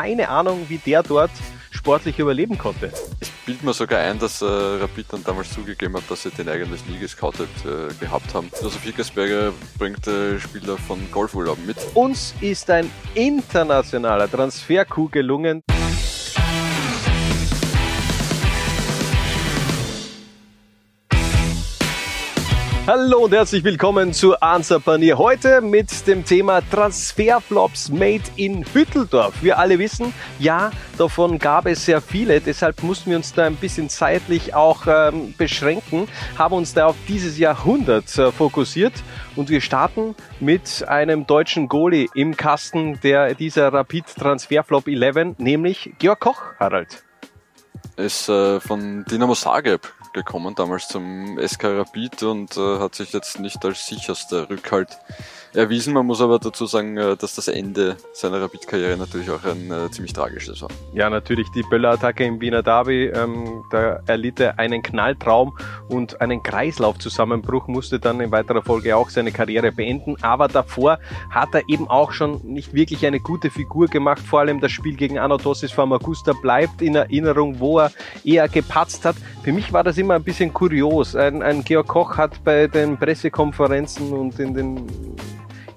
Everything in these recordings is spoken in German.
keine Ahnung, wie der dort sportlich überleben konnte. Ich bild mir sogar ein, dass äh, Rapid dann damals zugegeben hat, dass sie den eigentlich nie gescoutet äh, gehabt haben. Josef Hickersberger bringt äh, Spieler von Golfurlauben mit. Uns ist ein internationaler Transfer-Coup gelungen. Hallo und herzlich willkommen zu Answer Panier. Heute mit dem Thema Transferflops made in Hütteldorf. Wir alle wissen, ja, davon gab es sehr viele. Deshalb mussten wir uns da ein bisschen zeitlich auch ähm, beschränken, haben uns da auf dieses Jahrhundert äh, fokussiert und wir starten mit einem deutschen Goalie im Kasten der dieser Rapid Transferflop 11, nämlich Georg Koch, Harald. Ist äh, von Dynamo Zagreb gekommen, damals zum SK Rapid und äh, hat sich jetzt nicht als sicherster Rückhalt erwiesen. Man muss aber dazu sagen, äh, dass das Ende seiner Rapid-Karriere natürlich auch ein äh, ziemlich tragisches war. Ja, natürlich die Böller-Attacke im Wiener Derby. Ähm, da erlitt er einen Knalltraum und einen Kreislaufzusammenbruch, musste dann in weiterer Folge auch seine Karriere beenden. Aber davor hat er eben auch schon nicht wirklich eine gute Figur gemacht. Vor allem das Spiel gegen Anatosis Famagusta bleibt in Erinnerung, wo er eher gepatzt hat. Für mich war das immer ein bisschen kurios. Ein, ein Georg Koch hat bei den Pressekonferenzen und in den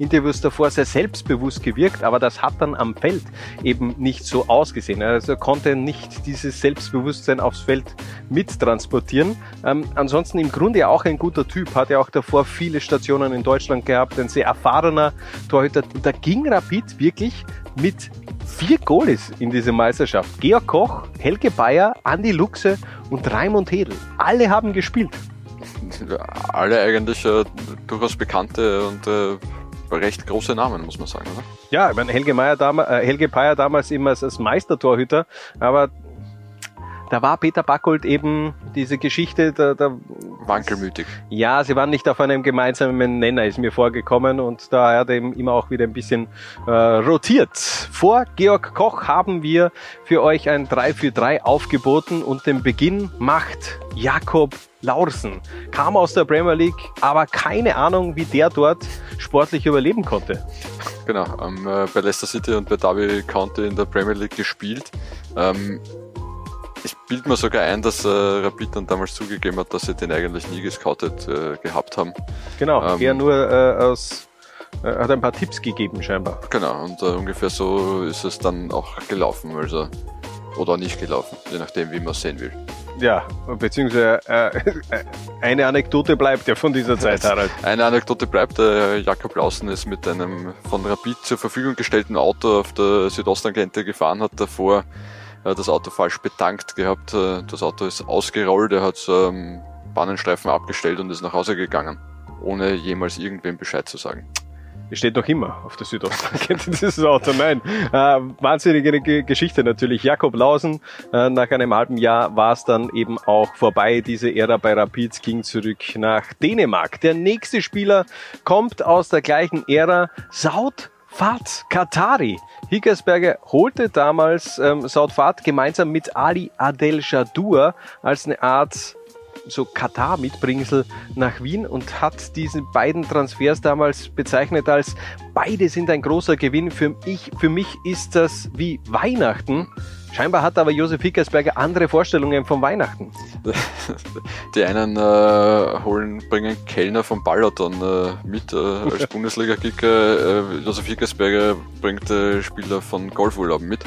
Interviews davor sehr selbstbewusst gewirkt, aber das hat dann am Feld eben nicht so ausgesehen. Also er konnte nicht dieses Selbstbewusstsein aufs Feld mittransportieren. Ähm, ansonsten im Grunde ja auch ein guter Typ, hat ja auch davor viele Stationen in Deutschland gehabt, ein sehr erfahrener Torhüter. Da ging Rapid wirklich mit vier Goalies in diese Meisterschaft. Georg Koch, Helge Bayer, Andi Luxe und Raimund Hedel. Alle haben gespielt. Alle eigentlich äh, durchaus bekannte und äh, recht große Namen, muss man sagen, oder? Ja, ich meine, Helge, Meier damals, äh, Helge Bayer damals immer als Meistertorhüter, aber da war Peter Backold eben diese Geschichte, da, da wankelmütig. Ja, sie waren nicht auf einem gemeinsamen Nenner, ist mir vorgekommen und da hat er eben immer auch wieder ein bisschen äh, rotiert. Vor Georg Koch haben wir für euch ein 3 für 3 aufgeboten und den Beginn macht Jakob Laursen. Kam aus der Premier League, aber keine Ahnung, wie der dort sportlich überleben konnte. Genau, ähm, äh, bei Leicester City und bei Derby County in der Premier League gespielt. Ähm, ich bild mir sogar ein, dass äh, Rapid dann damals zugegeben hat, dass sie den eigentlich nie gescoutet äh, gehabt haben. Genau, ähm, er nur äh, aus äh, hat ein paar Tipps gegeben scheinbar. Genau, und äh, ungefähr so ist es dann auch gelaufen, also oder nicht gelaufen, je nachdem, wie man es sehen will. Ja, beziehungsweise äh, eine Anekdote bleibt ja von dieser Zeit, Harald. Eine Anekdote bleibt, äh, Jakob Lausen ist mit einem von Rapid zur Verfügung gestellten Auto auf der Südosttangente gefahren, hat davor das Auto falsch betankt gehabt. Äh, das Auto ist ausgerollt, er hat ähm, Bahnenstreifen abgestellt und ist nach Hause gegangen, ohne jemals irgendwem Bescheid zu sagen. Es steht noch immer auf der Südostbank dieses Auto. Nein, äh, wahnsinnige Geschichte natürlich. Jakob Lausen, äh, nach einem halben Jahr war es dann eben auch vorbei. Diese Ära bei Rapids ging zurück nach Dänemark. Der nächste Spieler kommt aus der gleichen Ära. Saud Fahrt Katari. Hickersberger holte damals ähm, Saud-Fahrt gemeinsam mit Ali Adel Shadur als eine Art so Katar-Mitbringsel nach Wien und hat diese beiden Transfers damals bezeichnet als beide sind ein großer Gewinn. Für, ich, für mich ist das wie Weihnachten. Scheinbar hat aber Josef Hickersberger andere Vorstellungen von Weihnachten. Die einen äh, holen, bringen Kellner vom Balaton äh, mit äh, als Bundesliga-Kicker. Äh, Josef Hickersberger bringt äh, Spieler von Golfurlauben mit.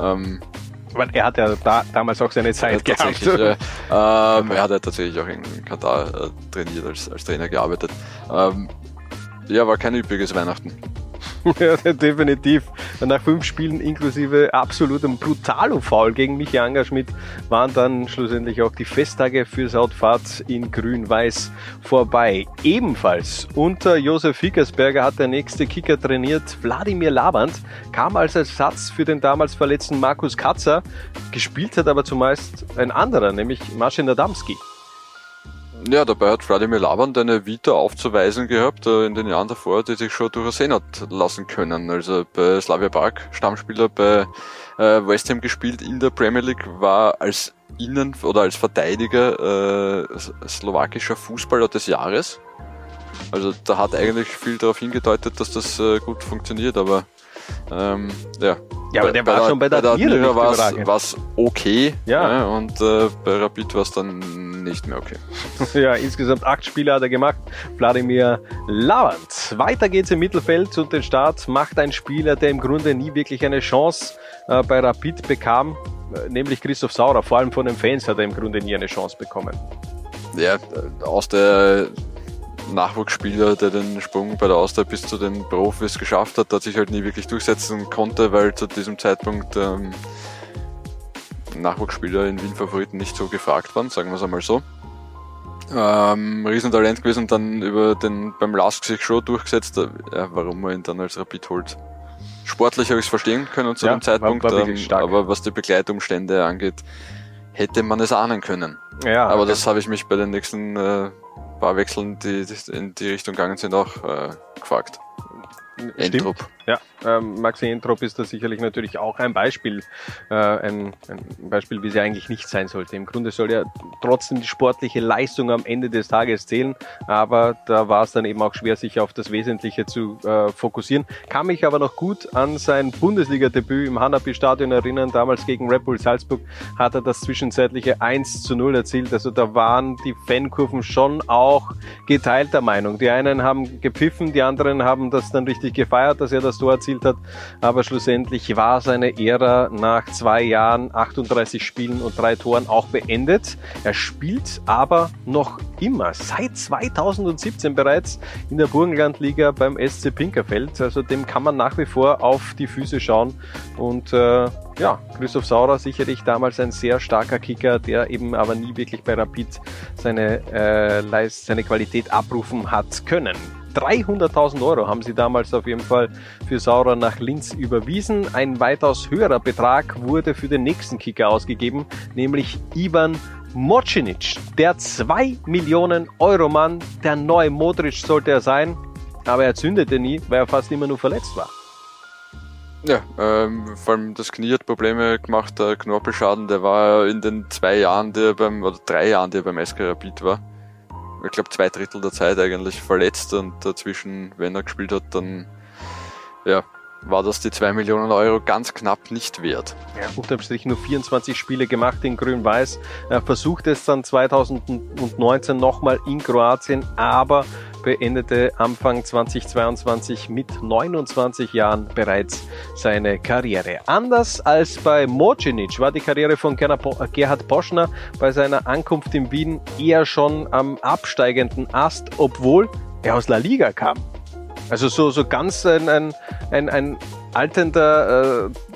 Ähm, weil er hat ja da, damals auch seine Zeit ja, gehabt. Ja. Ähm, er hat ja tatsächlich auch in Katar äh, trainiert, als, als Trainer gearbeitet. Ähm, ja, war kein üppiges Weihnachten. Ja, definitiv. Nach fünf Spielen inklusive absolutem Brutalo-Foul gegen Michi Angerschmidt waren dann schlussendlich auch die Festtage für Sautfahrt in Grün-Weiß vorbei. Ebenfalls unter Josef Hickersberger hat der nächste Kicker trainiert. Wladimir Laband kam als Ersatz für den damals verletzten Markus Katzer. Gespielt hat aber zumeist ein anderer, nämlich Marcin Adamski. Ja, dabei hat Vladimir Laban eine Vita aufzuweisen gehabt äh, in den Jahren davor, die sich schon durchaus sehen hat lassen können. Also bei Slavia Park, Stammspieler bei äh, West Ham gespielt in der Premier League, war als Innen- oder als Verteidiger äh, slowakischer Fußballer des Jahres. Also da hat eigentlich viel darauf hingedeutet, dass das äh, gut funktioniert, aber Ähm, ja. Ja, aber der bei war der, schon bei der, bei der Admira war es okay. Ja. ja und äh, bei Rapid war es dann nicht mehr okay. ja, insgesamt acht Spiele hat er gemacht. Wladimir Lavand. Weiter geht's im Mittelfeld und den Start macht ein Spieler, der im Grunde nie wirklich eine Chance äh, bei Rapid bekam, äh, nämlich Christoph Saurer. Vor allem von den Fans hat er im Grunde nie eine Chance bekommen. Ja, aus der Nachwuchsspieler, der den Sprung bei der Austria bis zu den Profis geschafft hat, der sich halt nie wirklich durchsetzen konnte, weil zu diesem Zeitpunkt ähm, Nachwuchsspieler in Wien Favoriten nicht so gefragt waren, sagen wir es einmal so. Ähm, Riesentalent gewesen und dann über den beim Lask sich schon durchgesetzt, äh, warum man ihn dann als Rapid holt. Sportlich habe ich es verstehen können zu ja, dem Zeitpunkt, war, war ähm, aber was die Begleitumstände angeht, hätte man es ahnen können. Ja, aber okay. das habe ich mich bei den nächsten äh, paar Wechseln, die, die in die Richtung gegangen sind, auch äh, gefragt. Entrup. Ja, ähm, Maxi Entrop ist da sicherlich natürlich auch ein Beispiel, äh, ein, ein, Beispiel, wie sie eigentlich nicht sein sollte. Im Grunde soll ja trotzdem die sportliche Leistung am Ende des Tages zählen, aber da war es dann eben auch schwer, sich auf das Wesentliche zu äh, fokussieren. Kann mich aber noch gut an sein Bundesliga-Debüt im Hanapi-Stadion erinnern. Damals gegen Red Bull Salzburg hat er das zwischenzeitliche 1 zu 0 erzielt. Also da waren die Fankurven schon auch geteilter Meinung. Die einen haben gepfiffen, die anderen haben das dann richtig gefeiert, dass er das Tor erzielt hat. Aber schlussendlich war seine Ära nach zwei Jahren, 38 Spielen und drei Toren auch beendet. Er spielt aber noch immer, seit 2017 bereits in der Burgenlandliga beim SC Pinkerfeld. Also dem kann man nach wie vor auf die Füße schauen. Und äh, ja, Christoph Saurer sicherlich damals ein sehr starker Kicker, der eben aber nie wirklich bei Rapid seine, äh, seine Qualität abrufen hat können. 300.000 Euro haben sie damals auf jeden Fall für Saurer nach Linz überwiesen. Ein weitaus höherer Betrag wurde für den nächsten Kicker ausgegeben, nämlich Ivan Mocinic, der 2 Millionen Euro Mann, der neue Modric sollte er sein, aber er zündete nie, weil er fast immer nur verletzt war. Ja, ähm, vor allem das Knie hat Probleme gemacht, der Knorpelschaden, der war in den zwei Jahren, die er beim, oder drei Jahren, die er beim SK Rapid war, ich glaube, zwei Drittel der Zeit eigentlich verletzt und dazwischen, wenn er gespielt hat, dann ja, war das die 2 Millionen Euro ganz knapp nicht wert. Ja, unterm Strich nur 24 Spiele gemacht in Grün-Weiß. Er versucht es dann 2019 nochmal in Kroatien, aber beendete Anfang 2022 mit 29 Jahren bereits seine Karriere. Anders als bei Mocinic war die Karriere von Gerhard Poschner bei seiner Ankunft in Wien eher schon am absteigenden Ast, obwohl er aus La Liga kam. Also so, so ganz ein, ein, ein, ein alternder äh,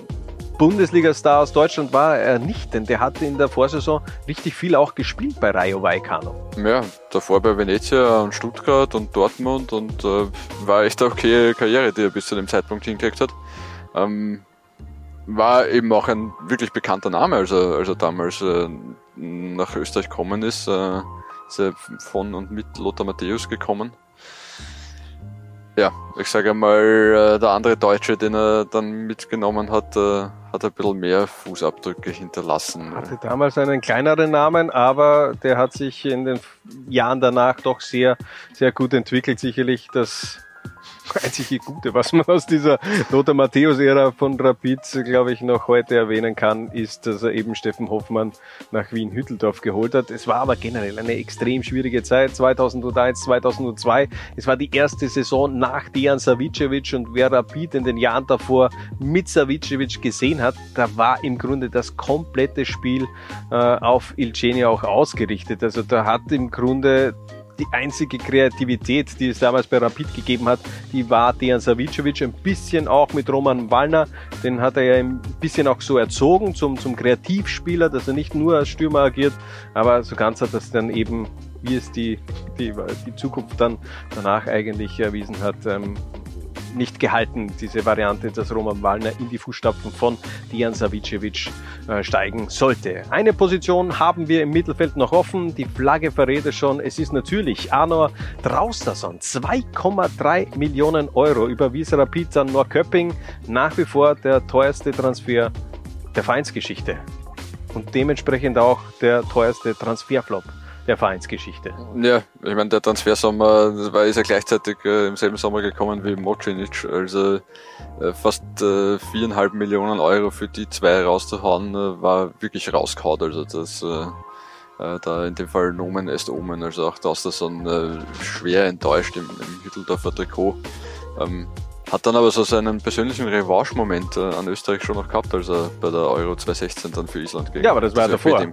Bundesliga-Star aus Deutschland war er nicht, denn der hatte in der Vorsaison richtig viel auch gespielt bei Rayo Vallecano. Ja, davor bei Venezia und Stuttgart und Dortmund und äh, war echt eine okay Karriere, die er bis zu dem Zeitpunkt hingelegt hat. Ähm, war eben auch ein wirklich bekannter Name, als er, als er damals äh, nach Österreich gekommen ist. Äh, ist er von und mit Lothar Matthäus gekommen ja, ich sage einmal, äh, der andere Deutsche, den er dann mitgenommen hat, äh, hat ein bisschen mehr Fußabdrücke hinterlassen. Hatte damals einen kleineren Namen, aber der hat sich in den Jahren danach doch sehr, sehr gut entwickelt. Sicherlich das einzige Gute, was man aus dieser Lothar Matthäus-Ära von Rapid, glaube ich, noch heute erwähnen kann, ist, dass er eben Steffen Hoffmann nach Wien-Hütteldorf geholt hat. Es war aber generell eine extrem schwierige Zeit, 2001, 2002. Es war die erste Saison nach Dejan Savicevic und wer Rapid in den Jahren davor mit Savicevic gesehen hat, da war im Grunde das komplette Spiel äh, auf Ilceni auch ausgerichtet. Also da hat im Grunde die einzige Kreativität, die es damals bei Rapid gegeben hat, die war Dejan Savicevic, ein bisschen auch mit Roman Wallner, den hat er ja ein bisschen auch so erzogen zum, zum Kreativspieler, dass er nicht nur als Stürmer agiert, aber so ganz hat das dann eben, wie es die, die, die Zukunft dann danach eigentlich erwiesen hat, ähm, nicht gehalten, diese Variante, dass Roman Wallner in die Fußstapfen von Dian Savicevic äh, steigen sollte. Eine Position haben wir im Mittelfeld noch offen. Die Flagge verrät es schon. Es ist natürlich Arnor Traustason. 2,3 Millionen Euro überwies Rapid an Norrköping. Nach wie vor der teuerste Transfer der Vereinsgeschichte. Und dementsprechend auch der teuerste Transferflop der Vereinsgeschichte. Ja, ich meine, der Transfersommer war ist ja gleichzeitig äh, im selben Sommer gekommen wie Mocinic, also äh, fast äh, viereinhalb Millionen Euro für die zwei rauszuhauen, äh, war wirklich rausgehauen, also das äh, äh, da in dem Fall Nomen est Omen, also auch das so äh, schwer enttäuscht im, im Hütteldorfer Trikot. Ähm, hat dann aber so seinen persönlichen Revanche-Moment äh, an Österreich schon noch gehabt, als er bei der Euro 2016 dann für Island gegen ja, aber das war ja davor.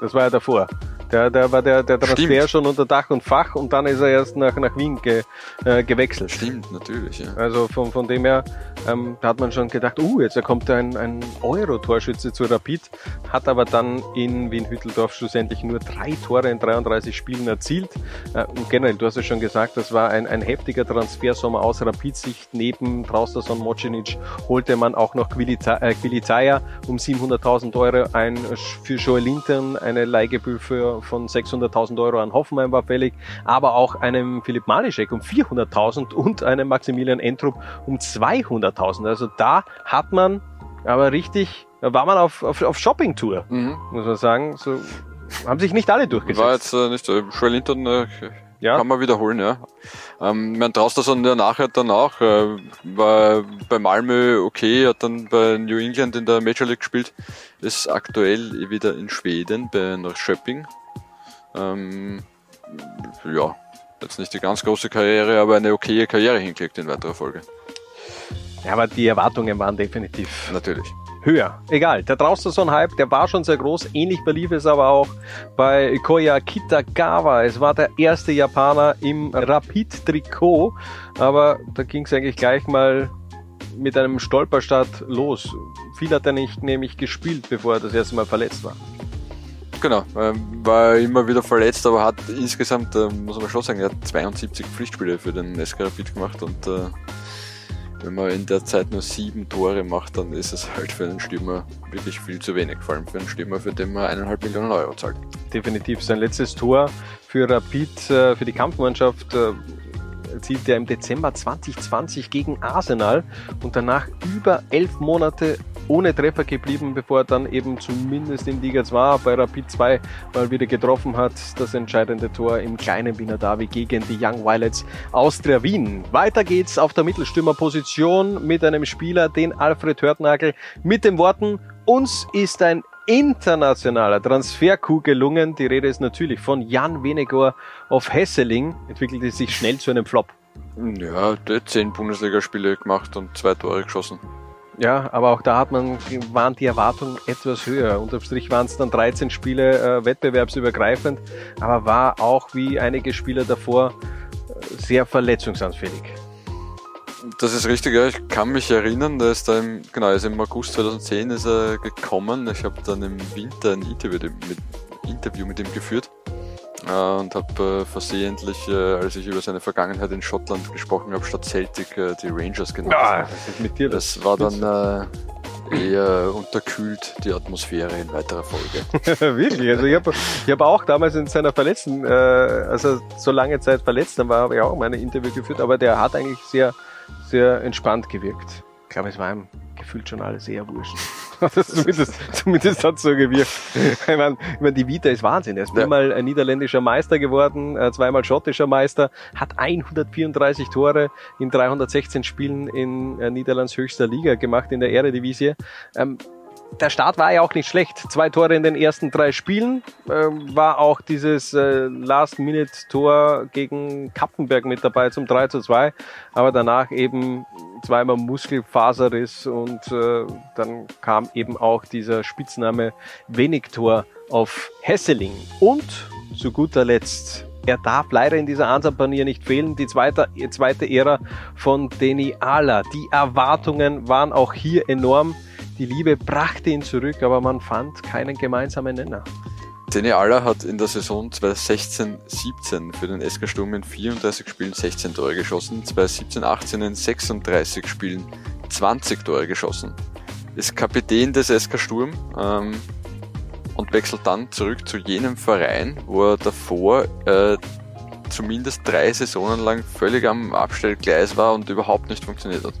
Das war ja davor. Der, der war der, der Transfer Stimmt. schon unter Dach und Fach und dann ist er erst nach, nach Wien ge, äh, gewechselt. Stimmt, natürlich. Ja. Also von, von dem her ähm, da hat man schon gedacht, uh, jetzt kommt ein, ein Euro-Torschütze zu Rapid, hat aber dann in Wien-Hütteldorf schlussendlich nur drei Tore in 33 Spielen erzielt. Äh, und generell, du hast es schon gesagt, das war ein, ein heftiger Transfersommer aus Rapid-Sicht. Neben Traustason Mocinic holte man auch noch Quilizaya äh, um 700.000 Euro ein für Joel Linton, eine Leihgebühr von 600.000 Euro an Hoffenheim war fällig, aber auch einem Philipp Malischek um 400.000 und einem Maximilian Entrup um 200.000. Also da hat man aber richtig, da war man auf, auf, auf Shopping-Tour, mhm. muss man sagen. So haben sich nicht alle durchgesetzt. War jetzt äh, nicht so. Joel Linton äh, ja. kann man wiederholen, ja. Ähm, man traust das ja nachher danach, äh, war bei Malmö okay, hat dann bei New England in der Major League gespielt, ist aktuell wieder in Schweden bei Norrköping. Ähm, ja, jetzt nicht die ganz große Karriere, aber eine okaye Karriere hingelegt in weiterer Folge. Ja, aber die Erwartungen waren definitiv natürlich höher. Egal, der Traustason-Hype, der war schon sehr groß. Ähnlich belief es aber auch bei Koya Kitagawa. Es war der erste Japaner im Rapid-Trikot, aber da ging es eigentlich gleich mal mit einem Stolperstart los. Viel hat er nicht nämlich gespielt, bevor er das erste Mal verletzt war. Genau, ähm, war immer wieder verletzt, aber hat insgesamt, äh, muss man schon sagen, er hat 72 Pflichtspiele für den SK Rapid gemacht und äh, wenn man in der Zeit nur sieben Tore macht, dann ist es halt für einen Stürmer wirklich viel zu wenig, vor allem für einen Stürmer, für den man eineinhalb Millionen Euro zahlt. Definitiv. Sein letztes Tor für Rapid, äh, für die Kampfmannschaft äh, erzielte er im Dezember 2020 gegen Arsenal und danach über elf Monate ohne Treffer geblieben, bevor er dann eben zumindest in Liga 2 bei Rapid 2 mal wieder getroffen hat. Das entscheidende Tor im kleinen Wiener Derby gegen die Young Violets Austria Wien. Weiter geht's auf der Mittelstürmerposition mit einem Spieler, den Alfred Hörtnagel mit den Worten uns ist ein internationaler Transfer-Coup gelungen. Die Rede ist natürlich von Jan Wenegor auf Hesseling. Entwickelte sich schnell zu einem Flop. Ja, der hat zehn Bundesligaspiele gemacht und zwei Tore geschossen. Ja, aber auch da hat man, waren die Erwartungen etwas höher. Unterm Strich waren es dann 13 Spiele äh, wettbewerbsübergreifend, aber war auch wie einige Spieler davor äh, sehr verletzungsanfällig. Das ist richtig, ja. Ich kann mich erinnern, da ist da im, genau, also im August 2010 ist er gekommen. Ich habe dann im Winter ein Interview mit, Interview mit ihm geführt äh, und habe äh, versehentlich, äh, als ich über seine Vergangenheit in Schottland gesprochen habe, statt Celtic äh, die Rangers genannt. Ja, mit dir das, das war dann äh, eher unterkühlt die Atmosphäre in weiterer Folge. Wirklich? Also ich habe ich hab auch damals in seiner verletzten, äh, also so lange Zeit verletzt, dann war habe ich auch meine Interview geführt, aber der hat eigentlich sehr sehr entspannt gewirkt. Ich glaube, es war ihm gefühlt schon alles eher wurscht. zumindest, zumindest hat es so gewirkt. Ich meine, ich meine, die Vita ist Wahnsinn. Er ist ja. einmal ein niederländischer Meister geworden, äh, zweimal schottischer Meister, hat 134 Tore in 316 Spielen in äh, Niederlands höchster Liga gemacht in der Eredivisie. Ähm, der Start war ja auch nicht schlecht. Zwei Tore in den ersten drei Spielen. Ähm, war auch dieses äh, Last-Minute-Tor gegen Kappenberg mit dabei zum 3 zu 2. Aber danach eben zweimal Muskelfaserriss und äh, dann kam eben auch dieser Spitzname Wenigtor auf Hesseling. Und zu guter Letzt er darf leider in dieser Ansapanier nicht fehlen. Die zweite, zweite Ära von Deni Ala. Die Erwartungen waren auch hier enorm. Die Liebe brachte ihn zurück, aber man fand keinen gemeinsamen Nenner. Deni Aller hat in der Saison 2016-17 für den SK Sturm in 34 Spielen 16 Tore geschossen, 2017-18 in 36 Spielen 20 Tore geschossen. Ist Kapitän des SK Sturm ähm, und wechselt dann zurück zu jenem Verein, wo er davor äh, zumindest drei Saisonen lang völlig am Abstellgleis war und überhaupt nicht funktioniert hat.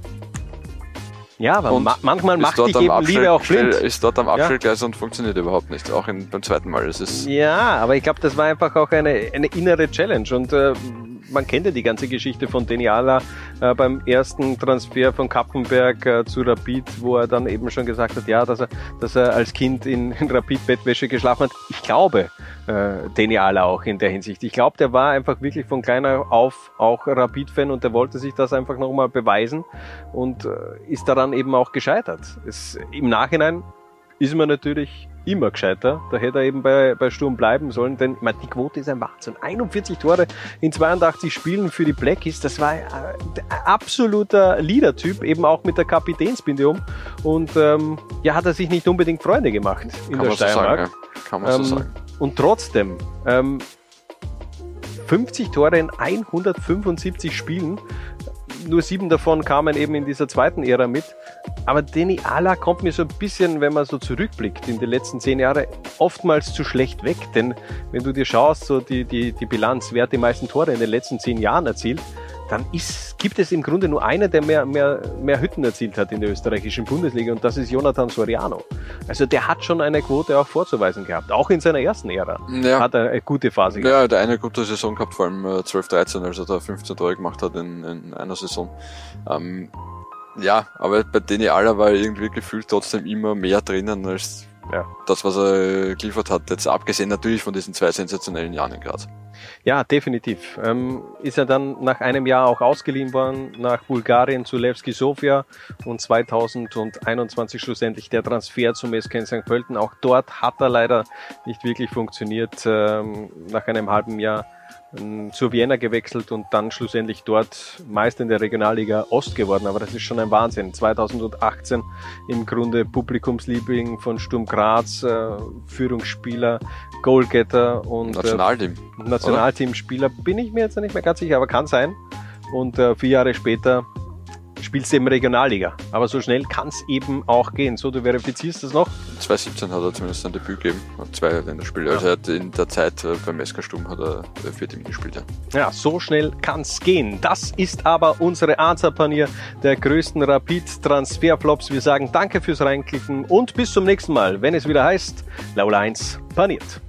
Ja, aber ma manchmal macht dich eben Liebe auch blind. Ist dort am Abstellgleis ja. und funktioniert überhaupt nicht, auch in, beim zweiten Mal. Es ist ja, aber ich glaube, das war einfach auch eine, eine innere Challenge und äh, man kennt ja die ganze Geschichte von Deniala äh, beim ersten Transfer von Kappenberg äh, zu Rapid, wo er dann eben schon gesagt hat, ja, dass er, dass er als Kind in, in Rapid-Bettwäsche geschlafen hat. Ich glaube, äh, Deniala auch in der Hinsicht. Ich glaube, der war einfach wirklich von kleiner auf auch Rapid-Fan und der wollte sich das einfach nochmal beweisen und äh, ist daran eben auch gescheitert. Es, Im Nachhinein ist man natürlich immer gescheiter. Da hätte er eben bei, bei Sturm bleiben sollen, denn ich meine, die Quote ist ein Wahnsinn. 41 Tore in 82 Spielen für die Blackies, das war ein absoluter Leader-Typ, eben auch mit der Kapitänsbinde um. Und ähm, ja, hat er sich nicht unbedingt Freunde gemacht in Kann der Steiermark. So sagen, ja. Kann man ähm, so sagen. Und trotzdem, ähm, 50 Tore in 175 Spielen, nur sieben davon kamen eben in dieser zweiten Ära mit. Aber Deni Ala kommt mir so ein bisschen, wenn man so zurückblickt in die letzten zehn Jahre, oftmals zu schlecht weg. Denn wenn du dir schaust, so die, die, die Bilanz, wer hat die meisten Tore in den letzten zehn Jahren erzielt, dann ist, gibt es im Grunde nur einen, der mehr, mehr, mehr Hütten erzielt hat in der österreichischen Bundesliga und das ist Jonathan Soriano. Also der hat schon eine Quote auch vorzuweisen gehabt, auch in seiner ersten Ära ja. hat er eine gute Phase gehabt. Ja, der eine gute Saison gehabt, vor allem 12-13, äh, als er da 15 Tore gemacht hat in, in einer Saison. Ähm, ja, aber bei Deni Aller war irgendwie gefühlt trotzdem immer mehr drinnen als ja. das, was er geliefert hat. Jetzt abgesehen natürlich von diesen zwei sensationellen Jahren in Graz. Ja, definitiv. Ähm, ist er dann nach einem Jahr auch ausgeliehen worden nach Bulgarien zu Levski Sofia und 2021 schlussendlich der Transfer zum SK St. Pölten. Auch dort hat er leider nicht wirklich funktioniert. Ähm, nach einem halben Jahr zur Vienna gewechselt und dann schlussendlich dort Meister in der Regionalliga Ost geworden. Aber das ist schon ein Wahnsinn. 2018 im Grunde Publikumsliebling von Sturm Graz, äh, Führungsspieler, Goalgetter und äh, Nationalteam. Äh, Nationalteamspieler. Bin ich mir jetzt nicht mehr ganz sicher, aber kann sein. Und äh, vier Jahre später spielst du eben Regionalliga. Aber so schnell kann es eben auch gehen. So, du verifizierst das noch? 2017 hat er zumindest ein Debüt gegeben, hat zwei Länderspiele. Ja. Also er hat in der Zeit äh, beim SK Sturm hat er für Team gespielt. Ja. ja, so schnell kann es gehen. Das ist aber unsere Answerpanier der größten Rapid-Transferflops. Wir sagen danke fürs Reinklicken und bis zum nächsten Mal, wenn es wieder heißt, Laula 1 paniert.